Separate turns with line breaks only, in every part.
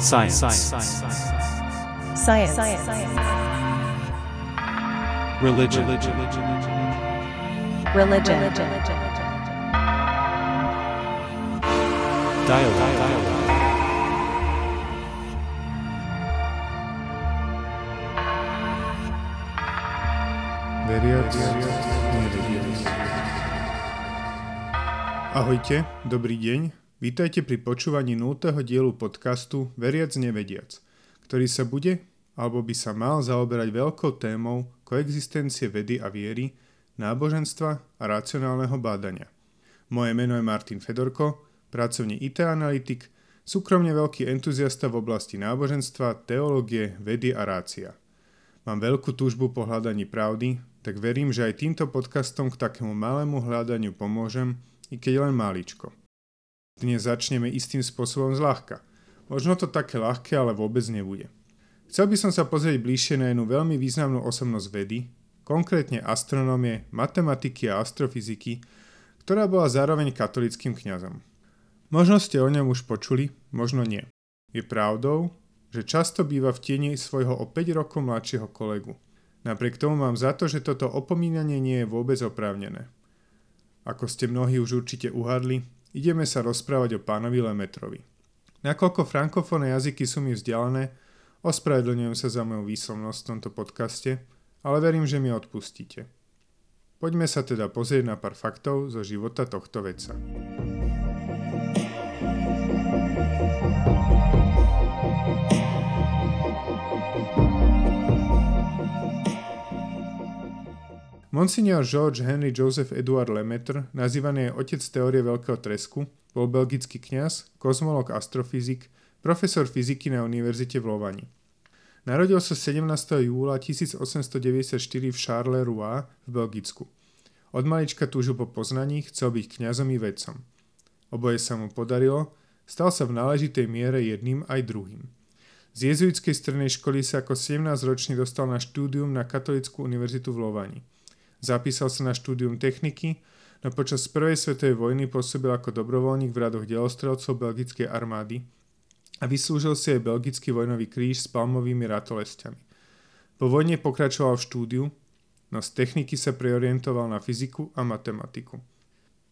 Science.
Science. Science. Science.
Religion.
Religion. Religion. Religion.
Dialogue.
Dialogue. Veriac Ahojte, dobrý deň. Vítajte pri počúvaní 0. dielu podcastu Veriac nevediac, ktorý sa bude, alebo by sa mal zaoberať veľkou témou koexistencie vedy a viery, náboženstva a racionálneho bádania. Moje meno je Martin Fedorko, pracovný IT analytik, súkromne veľký entuziasta v oblasti náboženstva, teológie, vedy a rácia. Mám veľkú túžbu po hľadaní pravdy, tak verím, že aj týmto podcastom k takému malému hľadaniu pomôžem, i keď len máličko. Dnes začneme istým spôsobom zľahka. Možno to také ľahké, ale vôbec nebude. Chcel by som sa pozrieť bližšie na jednu veľmi významnú osobnosť vedy, konkrétne astronómie, matematiky a astrofyziky, ktorá bola zároveň katolickým kňazom. Možno ste o ňom už počuli, možno nie. Je pravdou, že často býva v tieni svojho o 5 rokov mladšieho kolegu – Napriek tomu mám za to, že toto opomínanie nie je vôbec oprávnené. Ako ste mnohí už určite uhadli, ideme sa rozprávať o pánovi Lemetrovi. Nakoľko frankofónne jazyky sú mi vzdialené, ospravedlňujem sa za moju výslovnosť v tomto podcaste, ale verím, že mi odpustíte. Poďme sa teda pozrieť na pár faktov zo života tohto vedca. Monsignor George Henry Joseph Edward Lemaitre, nazývaný otec teórie Veľkého tresku, bol belgický kňaz, kozmolog, astrofyzik, profesor fyziky na univerzite v Lovani. Narodil sa 17. júla 1894 v Charleroi v Belgicku. Od malička túžil po poznaní, chcel byť kňazom i vedcom. Oboje sa mu podarilo, stal sa v náležitej miere jedným aj druhým. Z jezuitskej strnej školy sa ako 17-ročný dostal na štúdium na Katolickú univerzitu v Lovani. Zapísal sa na štúdium techniky, no počas prvej svetovej vojny pôsobil ako dobrovoľník v radoch delostrelcov belgickej armády a vyslúžil si aj belgický vojnový kríž s palmovými ratolestiami. Po vojne pokračoval v štúdiu, no z techniky sa preorientoval na fyziku a matematiku.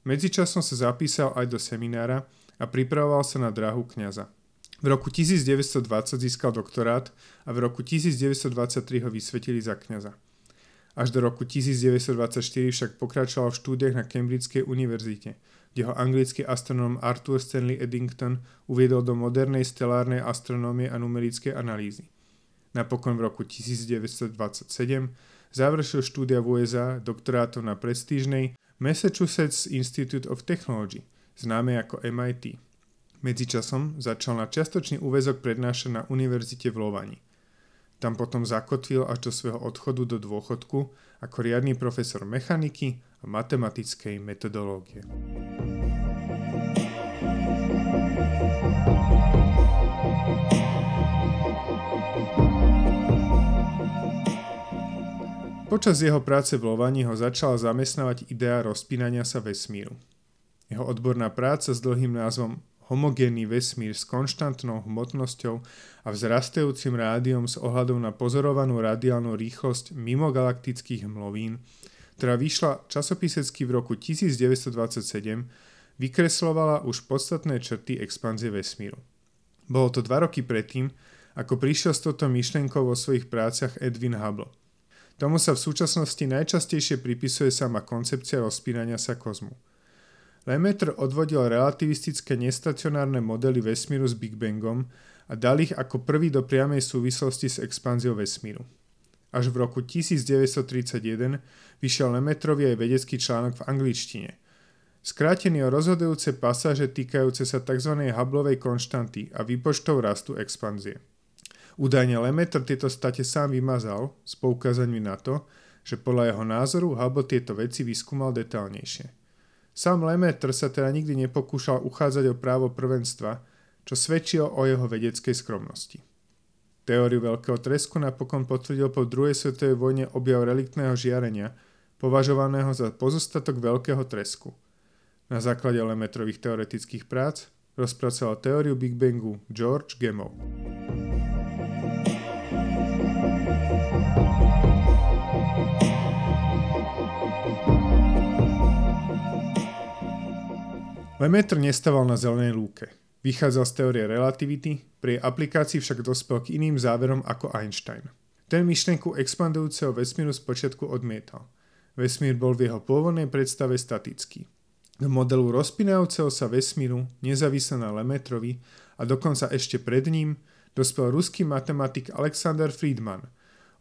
Medzičasom sa zapísal aj do seminára a pripravoval sa na dráhu kňaza. V roku 1920 získal doktorát a v roku 1923 ho vysvetili za kňaza. Až do roku 1924 však pokračoval v štúdiách na Cambridgeskej univerzite, kde ho anglický astronóm Arthur Stanley Eddington uviedol do modernej stelárnej astronómie a numerickej analýzy. Napokon v roku 1927 završil štúdia v USA doktorátom na prestížnej Massachusetts Institute of Technology, známe ako MIT. Medzičasom začal na čiastočný úvezok prednášať na univerzite v Lovani. Tam potom zakotvil až do svojho odchodu do dôchodku ako riadny profesor mechaniky a matematickej metodológie. Počas jeho práce v Lovani ho začala zamestnávať idea rozpínania sa vesmíru. Jeho odborná práca s dlhým názvom homogénny vesmír s konštantnou hmotnosťou a vzrastajúcim rádiom s ohľadom na pozorovanú radiálnu rýchlosť mimogalaktických hmlovín, ktorá vyšla časopisecky v roku 1927, vykreslovala už podstatné črty expanzie vesmíru. Bolo to dva roky predtým, ako prišiel s touto myšlienkou vo svojich práciach Edwin Hubble. Tomu sa v súčasnosti najčastejšie pripisuje sama koncepcia rozpínania sa kozmu – Lemaitre odvodil relativistické nestacionárne modely vesmíru s Big Bangom a dal ich ako prvý do priamej súvislosti s expanziou vesmíru. Až v roku 1931 vyšiel Lemaitrovi aj vedecký článok v angličtine. Skrátený o rozhodujúce pasáže týkajúce sa tzv. Hubbleovej konštanty a výpočtov rastu expanzie. Údajne Lemaitre tieto state sám vymazal s poukázaním na to, že podľa jeho názoru Hubble tieto veci vyskúmal detálnejšie. Sam Lemaitre sa teda nikdy nepokúšal uchádzať o právo prvenstva, čo svedčí o jeho vedeckej skromnosti. Teóriu veľkého tresku napokon potvrdil po druhej svetovej vojne objav reliktného žiarenia, považovaného za pozostatok veľkého tresku. Na základe Lemaitrových teoretických prác rozpracoval teóriu Big Bangu George Gamow. Lemaitre nestával na zelenej lúke. Vychádzal z teórie relativity, pri aplikácii však dospel k iným záverom ako Einstein. Ten myšlenku expandujúceho vesmíru spočiatku odmietal. Vesmír bol v jeho pôvodnej predstave statický. Do modelu rozpínajúceho sa vesmíru, nezávisle na Lemetrovi a dokonca ešte pred ním, dospel ruský matematik Alexander Friedman.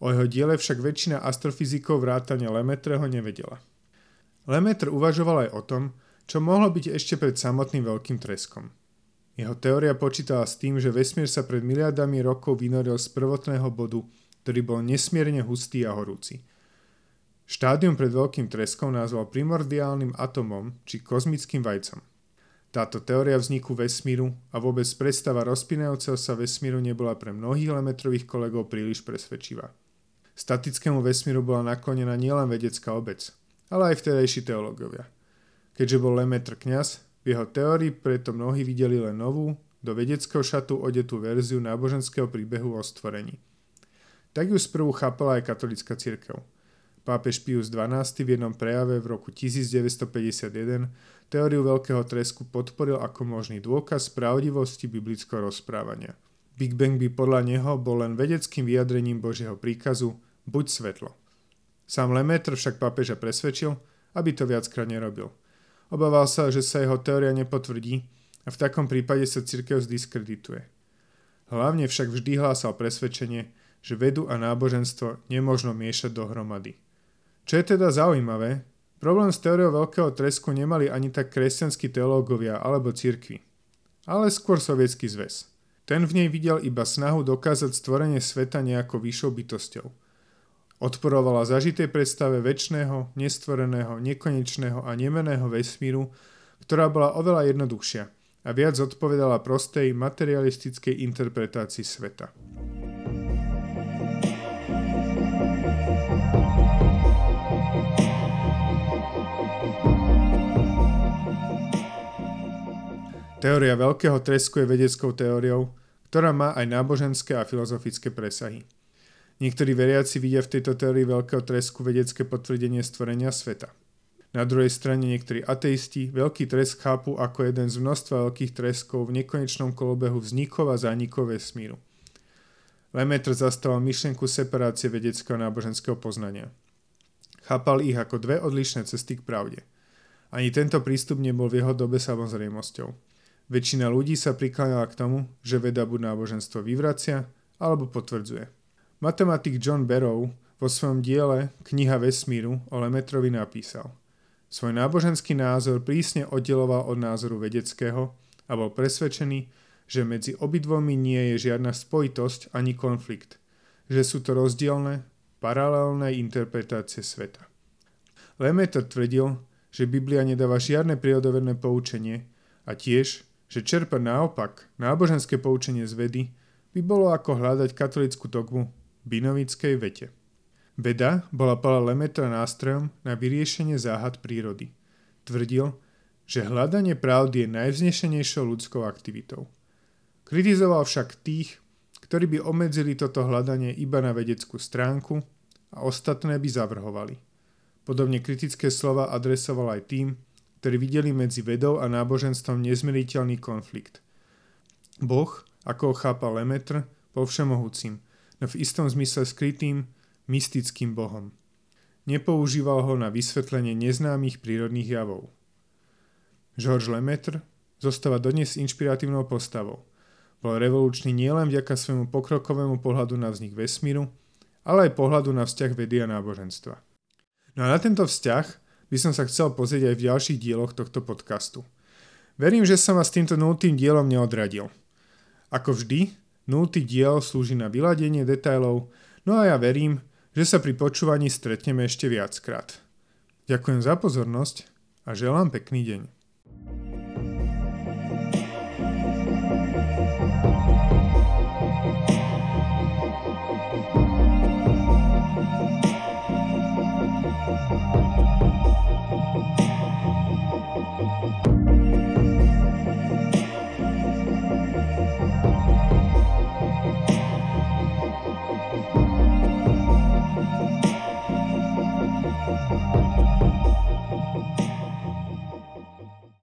O jeho diele však väčšina astrofyzikov vrátane Lemetreho nevedela. Lemaitre uvažoval aj o tom, čo mohlo byť ešte pred samotným veľkým treskom. Jeho teória počítala s tým, že vesmír sa pred miliardami rokov vynoril z prvotného bodu, ktorý bol nesmierne hustý a horúci. Štádium pred veľkým treskom nazval primordiálnym atomom či kozmickým vajcom. Táto teória vzniku vesmíru a vôbec predstava rozpínajúceho sa vesmíru nebola pre mnohých lemetrových kolegov príliš presvedčivá. Statickému vesmíru bola naklonená nielen vedecká obec, ale aj vtedajší teológovia – Keďže bol Lemaitre kňaz, v jeho teórii preto mnohí videli len novú, do vedeckého šatu odetú verziu náboženského príbehu o stvorení. Tak ju sprvu chápala aj katolická církev. Pápež Pius XII v jednom prejave v roku 1951 teóriu veľkého tresku podporil ako možný dôkaz pravdivosti biblického rozprávania. Big Bang by podľa neho bol len vedeckým vyjadrením Božieho príkazu buď svetlo. Sám Lemaitre však pápeža presvedčil, aby to viackrát nerobil – Obával sa, že sa jeho teória nepotvrdí a v takom prípade sa církev zdiskredituje. Hlavne však vždy hlásal presvedčenie, že vedu a náboženstvo nemôžno miešať dohromady. Čo je teda zaujímavé, problém s teóriou veľkého tresku nemali ani tak kresťanskí teológovia alebo cirkvi, ale skôr sovietský zväz. Ten v nej videl iba snahu dokázať stvorenie sveta nejakou vyššou bytosťou – Odporovala zažitej predstave väčšného, nestvoreného, nekonečného a nemeného vesmíru, ktorá bola oveľa jednoduchšia a viac odpovedala prostej materialistickej interpretácii sveta. Teória veľkého tresku je vedeckou teóriou, ktorá má aj náboženské a filozofické presahy. Niektorí veriaci vidia v tejto teórii veľkého tresku vedecké potvrdenie stvorenia sveta. Na druhej strane niektorí ateisti veľký tresk chápu ako jeden z množstva veľkých treskov v nekonečnom kolobehu vznikov a zánikov vesmíru. Lemaitre zastával myšlienku separácie vedeckého a náboženského poznania. Chápal ich ako dve odlišné cesty k pravde. Ani tento prístup nebol v jeho dobe samozrejmosťou. Väčšina ľudí sa prikláňala k tomu, že veda buď náboženstvo vyvracia alebo potvrdzuje. Matematik John Barrow vo svojom diele Kniha vesmíru o Lemetrovi napísal Svoj náboženský názor prísne oddeloval od názoru vedeckého a bol presvedčený, že medzi obidvomi nie je žiadna spojitosť ani konflikt, že sú to rozdielne, paralelné interpretácie sveta. Lemaitre tvrdil, že Biblia nedáva žiadne prírodovedné poučenie a tiež, že čerpa naopak náboženské poučenie z vedy by bolo ako hľadať katolickú dogmu binovickej vete. Veda bola podľa Lemetra nástrojom na vyriešenie záhad prírody. Tvrdil, že hľadanie pravdy je najvznešenejšou ľudskou aktivitou. Kritizoval však tých, ktorí by obmedzili toto hľadanie iba na vedeckú stránku a ostatné by zavrhovali. Podobne kritické slova adresoval aj tým, ktorí videli medzi vedou a náboženstvom nezmeriteľný konflikt. Boh, ako ho chápal Lemetr, bol všemohúcim no v istom zmysle skrytým, mystickým bohom. Nepoužíval ho na vysvetlenie neznámych prírodných javov. Georges Lemaitre zostáva dodnes inšpiratívnou postavou. Bol revolučný nielen vďaka svojmu pokrokovému pohľadu na vznik vesmíru, ale aj pohľadu na vzťah vedy a náboženstva. No a na tento vzťah by som sa chcel pozrieť aj v ďalších dieloch tohto podcastu. Verím, že som vás týmto nultým dielom neodradil. Ako vždy, Nultý diel slúži na vyladenie detailov, no a ja verím, že sa pri počúvaní stretneme ešte viackrát. Ďakujem za pozornosť a želám pekný deň.